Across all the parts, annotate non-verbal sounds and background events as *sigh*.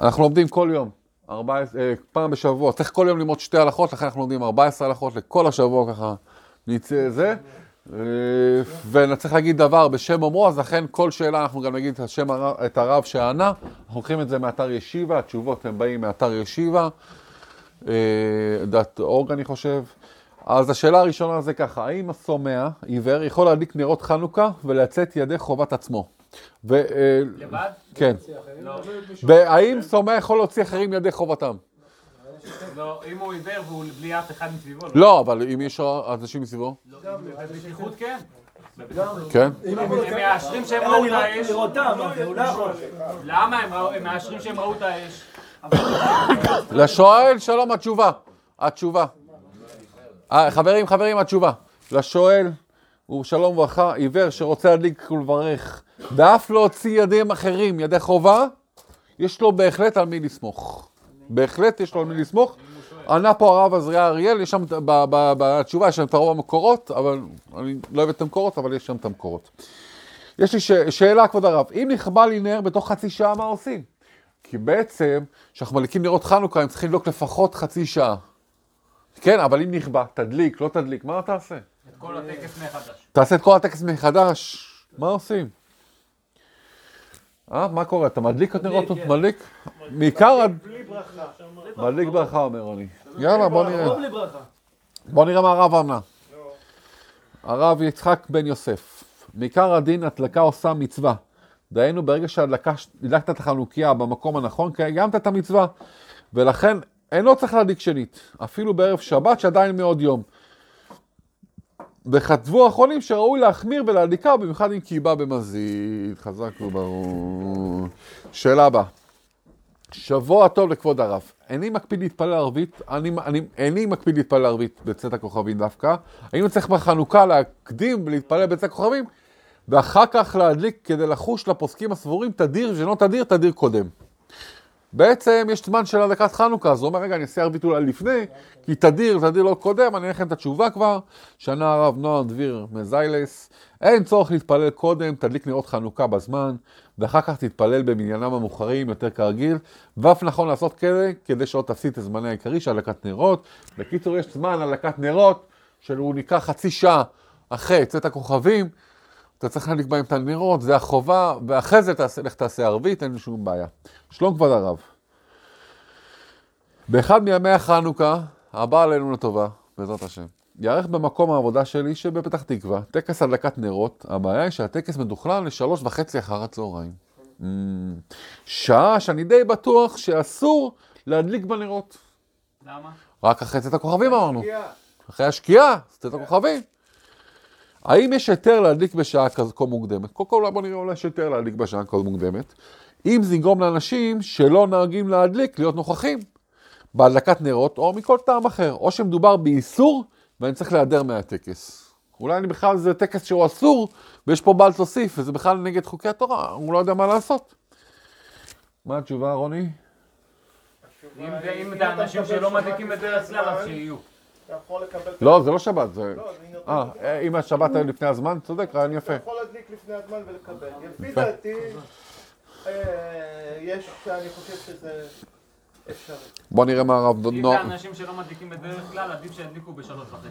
אנחנו לומדים כל יום, 14, אה, פעם בשבוע, צריך כל יום ללמוד שתי הלכות, לכן אנחנו לומדים 14 הלכות לכל השבוע ככה נצא זה. אה, וצריך להגיד דבר בשם אומרו, אז לכן כל שאלה אנחנו גם נגיד את, השם, את הרב שענה. אנחנו לוקחים את זה מאתר ישיבה, התשובות הן באים מאתר ישיבה, אה, דת אורג אני חושב. אז השאלה הראשונה זה ככה, האם הסומע, עיוור, יכול להדליק נרות חנוכה ולצאת ידי חובת עצמו? ו, אה, לבד? כן. לא. והאם סומע יכול להוציא אחרים ידי חובתם? לא, אם הוא עיוור והוא בלי אף אחד מסביבו, לא. לא, אבל אם יש אנשים מסביבו? בבטיחות כן. כן. הם מאשרים שהם ראו את האש. לא יכול. למה הם מאשרים שהם ראו את האש? לשואל, שלום, התשובה. התשובה. אה, חברים, חברים, התשובה. לשואל, הוא שלום וברכה, עיוור שרוצה להדליק ולברך, ואף להוציא ידיהם אחרים, ידי חובה, יש לו בהחלט על מי לסמוך. בהחלט יש לו על מי לסמוך. ענה פה הרב עזריה אריאל, יש שם, בתשובה יש שם את הרוב המקורות, אבל אני לא אוהב את המקורות, אבל יש שם את המקורות. יש לי ש... שאלה, כבוד הרב, אם נכבה לי נר בתוך חצי שעה, מה עושים? כי בעצם, כשאנחנו מדליקים נרות חנוכה, הם צריכים לדלוק לפחות חצי שעה. כן, אבל אם נכבה, תדליק, לא תדליק, מה תעשה? את כל הטקס מחדש. תעשה את כל הטקס מחדש, מה עושים? אה, מה קורה? אתה מדליק את נרות? כן. מדליק? מעיקר... הד- בלי ברכה. מדליק ברכה, אומר רוני. יאללה, בוא נראה. לא. בוא נראה מה הרב ענה. הרב יצחק בן יוסף, מעיקר הדין הדלקה עושה מצווה. דהיינו, ברגע שהדלקה, הדלקת את החנוכיה במקום הנכון, קיימת את המצווה. ולכן, אינו צריך להדליק שנית, אפילו בערב שבת שעדיין מעוד יום. וכתבו האחרונים שראוי להחמיר ולהדליקה, במיוחד אם קיבה במזיד. חזק וברור. שאלה הבאה. שבוע טוב לכבוד הרב. איני מקפיד להתפלל ערבית, אני, אני, איני מקפיד להתפלל ערבית בצאת הכוכבים דווקא. היינו צריך בחנוכה להקדים ולהתפלל בצאת הכוכבים, ואחר כך להדליק כדי לחוש לפוסקים הסבורים תדיר, שאינו תדיר, תדיר קודם. בעצם יש זמן של הדלקת חנוכה, אז הוא אומר, רגע, אני אעשה ערבית אולי לפני, כי תדיר, תדיר לא קודם, אני אתן לכם את התשובה כבר. שנה הרב נועם דביר מזיילס, אין צורך להתפלל קודם, תדליק נרות חנוכה בזמן, ואחר כך תתפלל במניינים המאוחרים יותר כרגיל, ואף נכון לעשות כדי, כדי שלא תפסיד את זמני העיקרי של הדלקת נרות. בקיצור, יש זמן הדלקת נרות, שהוא נקרא חצי שעה אחרי צאת הכוכבים, אתה צריך להדליק בהם את הנרות, זה החובה, ואחרי זה תעשה, לך תעשה ערבית, אין לי שום בעיה. שלום כבוד הרב. באחד מימי החנוכה, הבא עלינו לטובה, בעזרת השם, יערך במקום העבודה שלי שבפתח תקווה, טקס הדלקת נרות, הבעיה היא שהטקס מתוכנן לשלוש וחצי אחר הצהריים. Mm, שעה שאני די בטוח שאסור להדליק בנרות. למה? רק אחרי צאת הכוכבים אמרנו. אחרי השקיעה, צאת הכוכבים. האם יש היתר להדליק בשעה כזו כה מוקדמת? קודם כל בוא נראה אולי יש היתר להדליק בשעה כה מוקדמת. אם זה יגרום לאנשים שלא נוהגים להדליק, להיות נוכחים בהדלקת נרות, או מכל טעם אחר. או שמדובר באיסור, ואני צריך להיעדר מהטקס. אולי אני בכלל זה טקס שהוא אסור, ויש פה בעל תוסיף, וזה בכלל נגד חוקי התורה, הוא לא יודע מה לעשות. מה התשובה, רוני? אם זה- זה אנשים שלא מדליקים בדרך כלל, אז שיהיו. אתה יכול לקבל... את לא, זה לא שבת, זה... אה, לך. אם השבת היה לפני הזמן, צודק, רעיון יפה. אתה יכול להדליק לפני הזמן ולקבל. לפי. דעתי, אה, יש, אני חושב שזה אפשרי. בוא נראה מה הרב אם נועם... זה אנשים שלא מדליקים בדרך כלל, עדיף שידליקו בשלוש וחצי.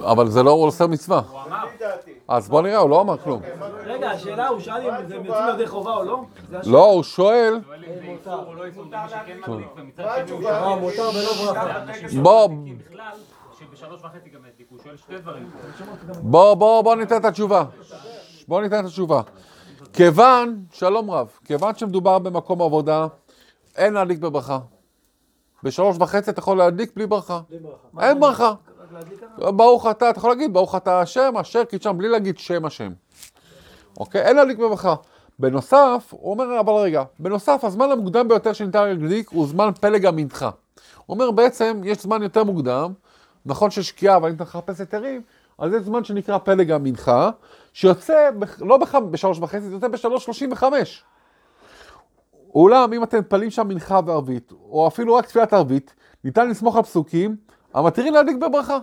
אבל זה לא עושה מצווה. הוא אמר. אז בוא נראה, הוא לא אמר כלום. רגע, השאלה, הוא שאל אם זה יוצאים ידי חובה או לא? לא, הוא שואל, אם לא הוא התשובה? שואל אה, מותר ולא ברכה. בוא. מדליקים בכלל, שבשלוש וחצי גם ידליקו. הוא שואל שתי דברים. בוא, בוא, בוא ניתן את התשובה. בוא ניתן את התשובה. כיוון, שלום רב, כיוון שמדובר במקום עבודה, אין להדליק בברכה. בשלוש וחצי אתה יכול להדליק בלי ברכה. אין ברכה. ברוך אתה, אתה יכול להגיד, ברוך אתה השם, אשר קידשם, בלי להגיד שם השם. אוקיי? אין להדליק בברכה. בנוסף, הוא אומר, אבל רגע, בנוסף, הזמן המוקדם ביותר שניתן להדליק הוא זמן פלג המנחה. הוא אומר, בעצם, יש זמן יותר מוקדם, נכון ששקיעה, אבל אם אתה מחפש היתרים, אז יש זמן שנקרא פלג המנחה, שיוצא, בח- לא בח- בשלוש וחצי, זה יוצא בשלוש שלושים וחמש. אולם, אם אתם מתפללים שם מנחה וערבית, או אפילו רק תפילת ערבית, ניתן לסמוך על פסוקים המתירים להדליק בברכה.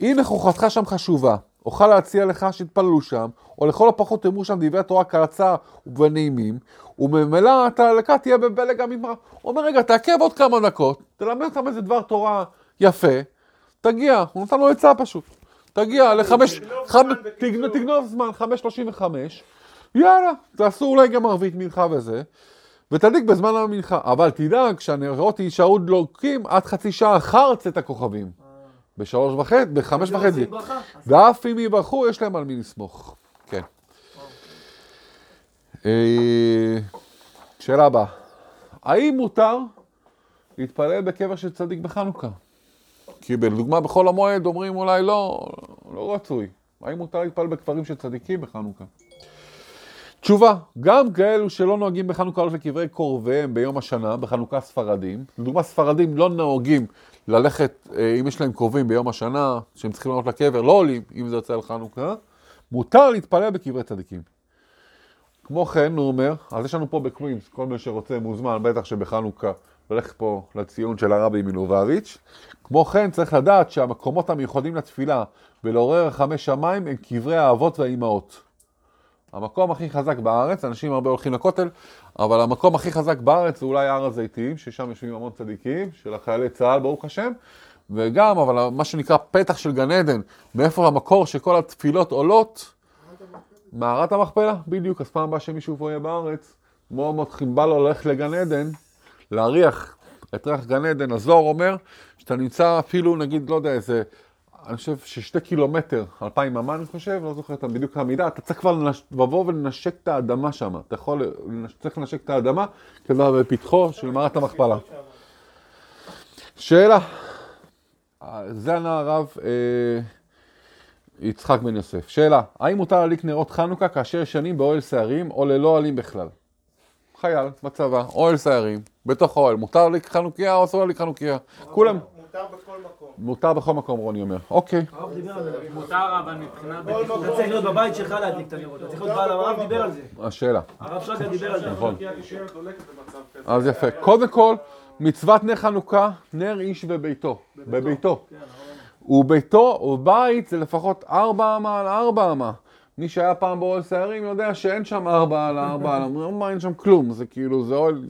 אם נכוחתך שם חשובה, אוכל להציע לך שיתפללו שם, או לכל הפחות תאמרו שם דברי תורה קרצה ובנעימים, וממילא אתה לקה תהיה בפלג. הוא אומר, רגע, תעכב עוד כמה דקות, תלמד אותם איזה דבר תורה יפה, תגיע, הוא נתן לו עצה פשוט. תגיע לחמש, תגנוב זמן תגנוב זמן, 5.35, יאללה, תעשו אולי גם ערבית מנחה וזה, ותדליק בזמן המנחה. אבל תדאג שהנרות יישארו דלוקים עד חצי שעה אחר צאת הכוכבים. בשלוש וחצי, בחמש וחצי. ואף אם יברכו, יש להם על מי לסמוך. כן. אה, שאלה הבאה. האם מותר להתפלל בקבר של צדיק בחנוכה? כי לדוגמה בחול המועד אומרים אולי לא, לא רצוי. האם מותר להתפלל בקברים של צדיקים בחנוכה? תשובה, גם כאלו שלא נוהגים בחנוכה לעלות לקברי קרוביהם ביום השנה, בחנוכה ספרדים, לדוגמה ספרדים לא נוהגים ללכת, אה, אם יש להם קרובים ביום השנה, שהם צריכים לעלות לקבר, לא עולים, אם זה יוצא על חנוכה, מותר להתפלל בקברי צדיקים. כמו כן, הוא אומר, אז יש לנו פה בקווינס, כל מי שרוצה מוזמן, בטח שבחנוכה, הולך פה לציון של הרבי מלובביץ'. כמו כן, צריך לדעת שהמקומות המיוחדים לתפילה ולעורר רחמי שמיים הם קברי האבות והאימהות. המקום הכי חזק בארץ, אנשים הרבה הולכים לכותל, אבל המקום הכי חזק בארץ זה אולי הר הזיתים, ששם יושבים המון צדיקים, של החיילי צה"ל, ברוך השם, וגם, אבל מה שנקרא פתח של גן עדן, מאיפה המקור שכל התפילות עולות? מערת המכפלה, בדיוק, אז פעם הבאה שמישהו פה יהיה בארץ, מאוד מאוד בא לו לגן עדן, להריח את ריח גן עדן, הזוהר אומר, שאתה נמצא אפילו, נגיד, לא יודע, איזה, אני חושב ששתי קילומטר, אלפיים אמה, אני חושב, לא זוכר את בדיוק המידה, אתה צריך כבר לנש... לבוא ולנשק את האדמה שם. אתה יכול, לנש- צריך לנשק את האדמה, כבר בפתחו של מערת המכפלה. שאלה, זה ענה הרב אה, יצחק בן יוסף. שאלה, האם מותר להדליק נרות חנוכה כאשר ישנים באוהל שערים או ללא אוהלים בכלל? חייל בצבא, אוהל שערים, בתוך האוהל, מותר להדליק חנוכיה או אסור להדליק חנוכיה? כולם, מותר בכל מקום. מותר בכל מקום, רוני אומר. אוקיי. הרב דיבר על זה. מותר אבל מבחינת בטיחות. אתה צריך להיות בבית שלך להדליק את הנרות. אתה צריך להיות בעל, הרב דיבר על זה. השאלה. הרב שרגא דיבר על זה. נכון. אז יפה. קודם כל, מצוות נר חנוכה, נר איש וביתו. בביתו. וביתו, ובית זה לפחות ארבע אמה על ארבע אמה. מי שהיה פעם באוהל שערים יודע שאין שם ארבע על ארבע על ארבע, אין שם כלום. זה כאילו, זה אוהל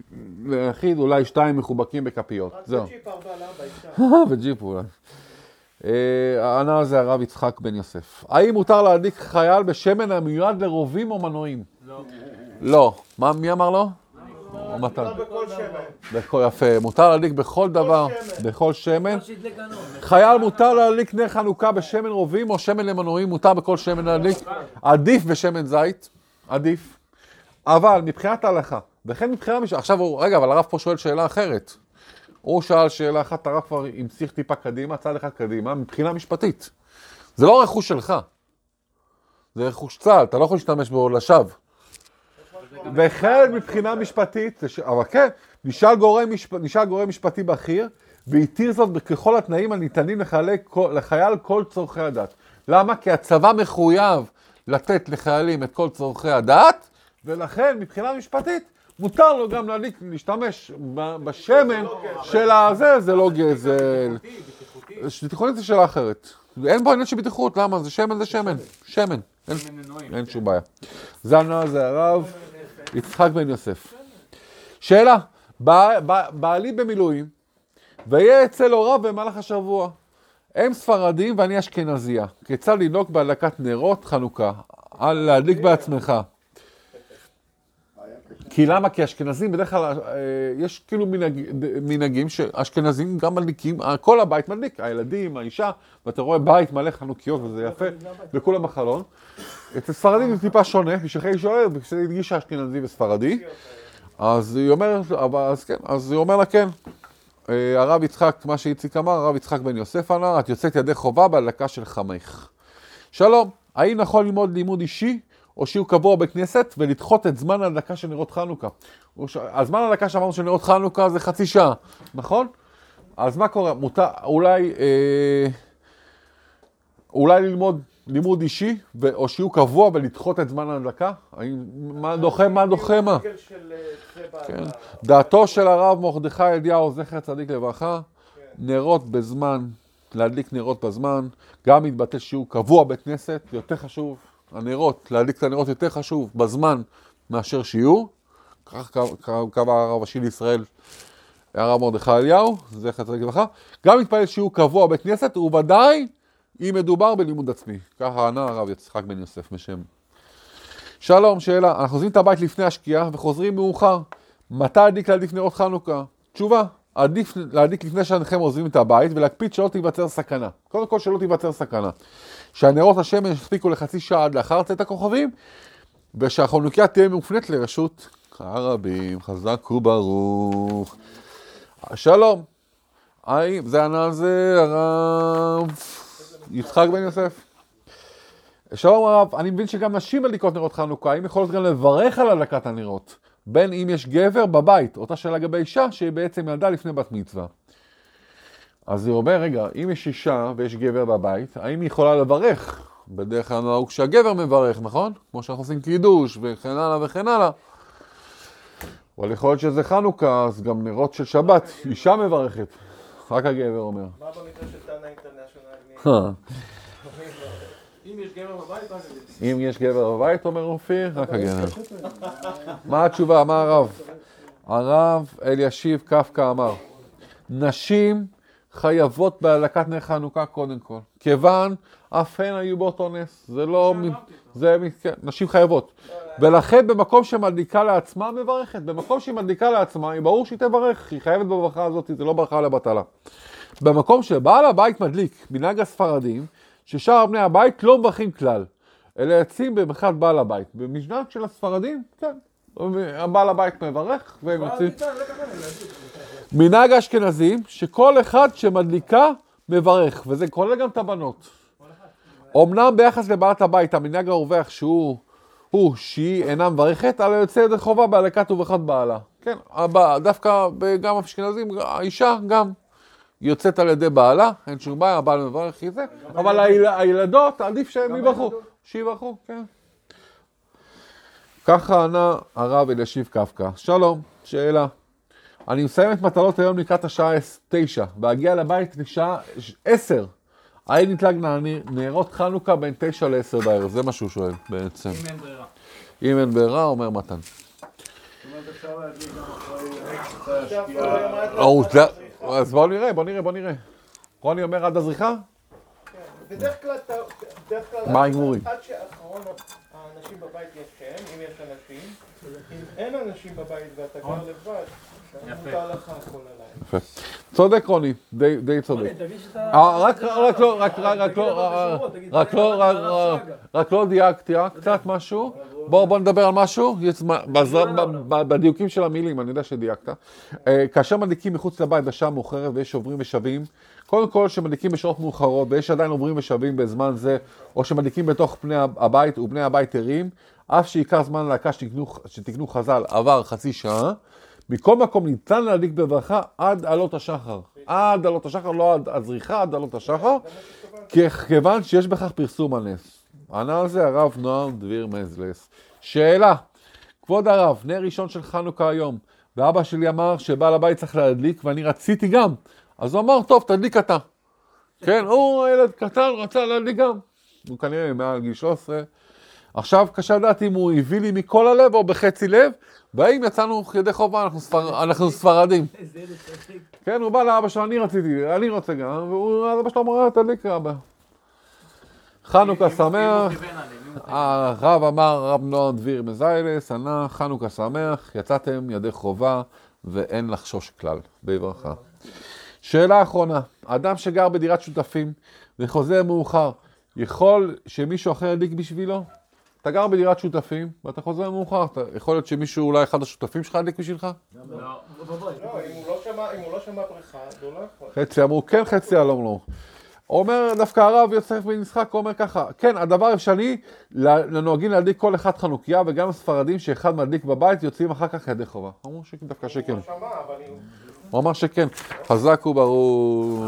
ליחיד, אולי שתיים מחובקים בכפיות. רק זהו. בצ'יפ ארבע על ארבע, אפשר. וג'יפ *laughs* אולי. אה, ענה על זה הרב יצחק בן יוסף. האם מותר להדליק חייל בשמן המיועד לרובים או מנועים? לא. לא. מה, מי אמר לו? או מתן. מותר בכל שמן. בכל יפה. מותר להדליק בכל דבר. בכל שמן. חייל מותר להדליק נר חנוכה בשמן רובים או שמן למנועים, מותר בכל שמן להדליק. עדיף בשמן זית, עדיף. אבל מבחינת ההלכה, וכן מבחינה מש... עכשיו הוא, רגע, אבל הרב פה שואל שאלה אחרת. הוא שאל שאלה אחת, הרב כבר המשיך טיפה קדימה, צעד אחד קדימה, מבחינה משפטית. זה לא רכוש שלך, זה רכוש צה"ל, אתה לא יכול להשתמש בו לשווא. וכן מבחינה משפטית, אבל כן, נשאל גורם, משפ... נשאל גורם משפטי בכיר, והתיר זאת ככל התנאים הניתנים לחיילי, לחייל כל צורכי הדת. למה? כי הצבא מחויב לתת לחיילים את כל צורכי הדת, ולכן מבחינה משפטית מותר לו גם להדליק, להשתמש בשמן של הזה, זה לא גזל. בטיחותית זה שאלה אחרת. אין פה עניין של בטיחות, למה? זה שמן זה שמן. שמן. אין, שום בעיה. זה ענה זה הרב יצחק בן יוסף. שאלה, בע- בע- בעלי במילואים, ויהיה אצל הוריו במהלך השבוע. הם ספרדים ואני אשכנזייה. כיצד לנהוג בהדלקת נרות חנוכה? על להדליק בעצמך. כי למה? כי אשכנזים בדרך כלל, אה, יש כאילו מנהג, מנהגים שאשכנזים גם מדליקים, אה, כל הבית מדליק, הילדים, האישה, ואתה רואה בית מלא חנוכיות וזה יפה, וכולם בחלון. אצל ספרדים זה טיפה שונה, בשביל היא שואלת, בשביל הדגישה אשכנזי וספרדי. אז היא אומרת, אז כן, אז היא אומר לה כן. אה, הרב יצחק, מה שאיציק אמר, הרב יצחק בן יוסף ענה, את יוצאת ידי חובה בהדלקה של חמך. שלום, האם נכון ללמוד לימוד אישי או שיעור קבוע בכנסת ולדחות את זמן ההדלקה של נרות חנוכה? ש- הזמן ההדלקה שאמרנו של נרות חנוכה זה חצי שעה, נכון? אז מה קורה? מותר, אולי, אה, אולי ללמוד לימוד אישי ו- או שיעור קבוע ולדחות את זמן ההדלקה? מה דוחה, מה דוחה מה? אה, כן. דעתו של הרב מרדכי אליהו, זכר צדיק לברכה, נרות בזמן להדליק נרות בזמן, גם מתבטא שיעור קבוע בית כנסת, יותר חשוב, הנרות, להדליק את הנרות יותר חשוב בזמן מאשר שיעור. כך קבע- הרב הראשי לישראל, הרב מרדכי אליהו, זכר צדיק לברכה. גם מתפלל שיעור קבוע בבית כנסת, וודאי אם מדובר בלימוד עצמי. ככה ענה הרב יצחק בן יוסף משם. שלום, שאלה, אנחנו עוזבים את הבית לפני השקיעה וחוזרים מאוחר. מתי עדיף להדליק נרות חנוכה? תשובה, עדיף להדליק לפני שאינכם עוזבים את הבית ולהקפיד שלא תיווצר סכנה. קודם כל שלא תיווצר סכנה. שהנרות השמש יספיקו לחצי שעה עד לאחר צאת הכוכבים, ושהחנוכיה תהיה מופנית לרשות הרבים, חזק וברוך. שלום, האם, זה ענה על זה הרב יצחק בן יוסף. שלום הרב, אני מבין שגם נשים מדליקות נרות חנוכה, האם יכולות גם לברך על הדלקת הנרות? בין אם יש גבר בבית, אותה שאלה לגבי אישה שהיא בעצם ילדה לפני בת מצווה. אז היא אומר, רגע, אם יש אישה ויש גבר בבית, האם היא יכולה לברך? בדרך כלל נהוג שהגבר מברך, נכון? כמו שאנחנו עושים קידוש וכן הלאה וכן הלאה. אבל יכול להיות שזה חנוכה, אז גם נרות של שבת, אישה מברכת. רק הגבר אומר. מה במקרה של טאנה אינטרנשיונל? אם יש גבר בבית, רק אני. אם יש גבר בבית, אומר אופיר, רק הגבר. מה התשובה? מה הרב? הרב אלישיב קפקא אמר, נשים חייבות בהדלקת נר חנוכה קודם כל, כיוון אף הן היו באותו נס, זה לא... מ- זה, כן, נשים חייבות. ולכן במקום שמדליקה לעצמה, מברכת. במקום שהיא מדליקה לעצמה, היא ברור שהיא תברך, היא חייבת בברכה הזאת, זה לא ברכה לבטלה. במקום שבעל הבית מדליק, מנהג הספרדים, ששאר בני הבית לא מברכים כלל, אלא יוצאים במחאת בעל הבית. במנהג של הספרדים, כן. הבעל הבית מברך, והם יוצאים. מנהג האשכנזים, שכל אחד שמדליקה מברך, וזה כולל גם את הבנות. אמנם ביחס לבעלת הבית, המנהג הרווח שהוא, הוא שהיא אינה מברכת, על היוצא ידי חובה בהדלקת וברכת בעלה. כן, הבע- דווקא גם האשכנזים, האישה גם יוצאת על ידי בעלה, אין שום בעיה, הבעל מברך היא זה, אבל היל- הילדות, עדיף שהם יברכו, שיברכו, כן. ככה ענה הרב אלישיב קפקא. שלום, שאלה. אני מסיים את מטלות היום לקראת השעה 9, ואגיע לבית לשעה 10. האם נתלג נ- נרות חנוכה בין 9 ל-10 בערב? זה מה שהוא שואל בעצם. אם אין ברירה. אם אין ברירה, אומר מתן. אפשר להדליק גם אחרי אז בואו נראה, בואו נראה, בואו נראה. רוני אומר עד הזריחה? בדרך כלל, אתה- בדרך כלל, מה ההימורים? עד שאחרון האנשים בבית יש שם, אם יש אנשים, אם אין אנשים בבית ואתה גר לבד, עליי. צודק רוני, די צודק. אה, רק לא, רק רק רק לא, אה, רק לא, רק- רק לא דייקתי, אה, קצת משהו. בואו בוא נדבר על משהו, בדיוקים של המילים, אני יודע שדייקת. כאשר מדליקים מחוץ לבית בשעה מאוחרת ויש עוברים ושבים, קודם כל שמדליקים בשעות מאוחרות ויש עדיין עוברים ושבים בזמן זה, או שמדליקים בתוך פני הבית ובני הבית ערים, אף שעיקר זמן להקה שתקנו, שתקנו חז"ל עבר חצי שעה, מכל מקום ניתן להדליק בברכה עד עלות השחר. עד עלות השחר, לא עד הזריחה, עד עלות השחר, כי- כיוון שיש בכך פרסום הנס. ענה על זה הרב נועם דביר מזלס. שאלה, כבוד הרב, נר ראשון של חנוכה היום, ואבא שלי אמר שבעל הבית צריך להדליק, ואני רציתי גם. אז הוא אמר, טוב, תדליק אתה. כן, הוא ילד קטן, רצה להדליק גם. הוא כנראה מעל גיל 13. עכשיו קשה לדעת אם הוא הביא לי מכל הלב או בחצי לב, והאם יצאנו ידי חובה, אנחנו, ספר... אנחנו ספרדים. כן, הוא בא לאבא שלו, אני רציתי, אני רוצה גם, והוא, אז אבא שלו אמר, תדליק אבא. חנוכה שמח. הרב אמר, הרב נועם דביר מזיילס, ענה, חנוכה שמח, יצאתם ידי חובה ואין לחשוש כלל, בברכה. שאלה אחרונה, אדם שגר בדירת שותפים וחוזר מאוחר, יכול שמישהו אחר ידליק בשבילו? אתה גר בדירת שותפים ואתה חוזר מאוחר, אתה, יכול להיות שמישהו, אולי אחד השותפים שלך ידליק בשבילך? לא. לא, אם הוא לא שמע- לא בריכה, אז הוא לא יכול. חצי אמרו כן, חצי אלום לא. אומר דווקא הרב יוסף בן יצחק, אומר ככה, כן, הדבר אפשרי, לנוהגים להדליק כל אחד חנוכיה, וגם הספרדים שאחד מדליק בבית, יוצאים אחר כך ידי חובה. אמרו שדווקא שכן. הוא לא שמע, אבל אם... הוא אמר שכן. חזק וברור.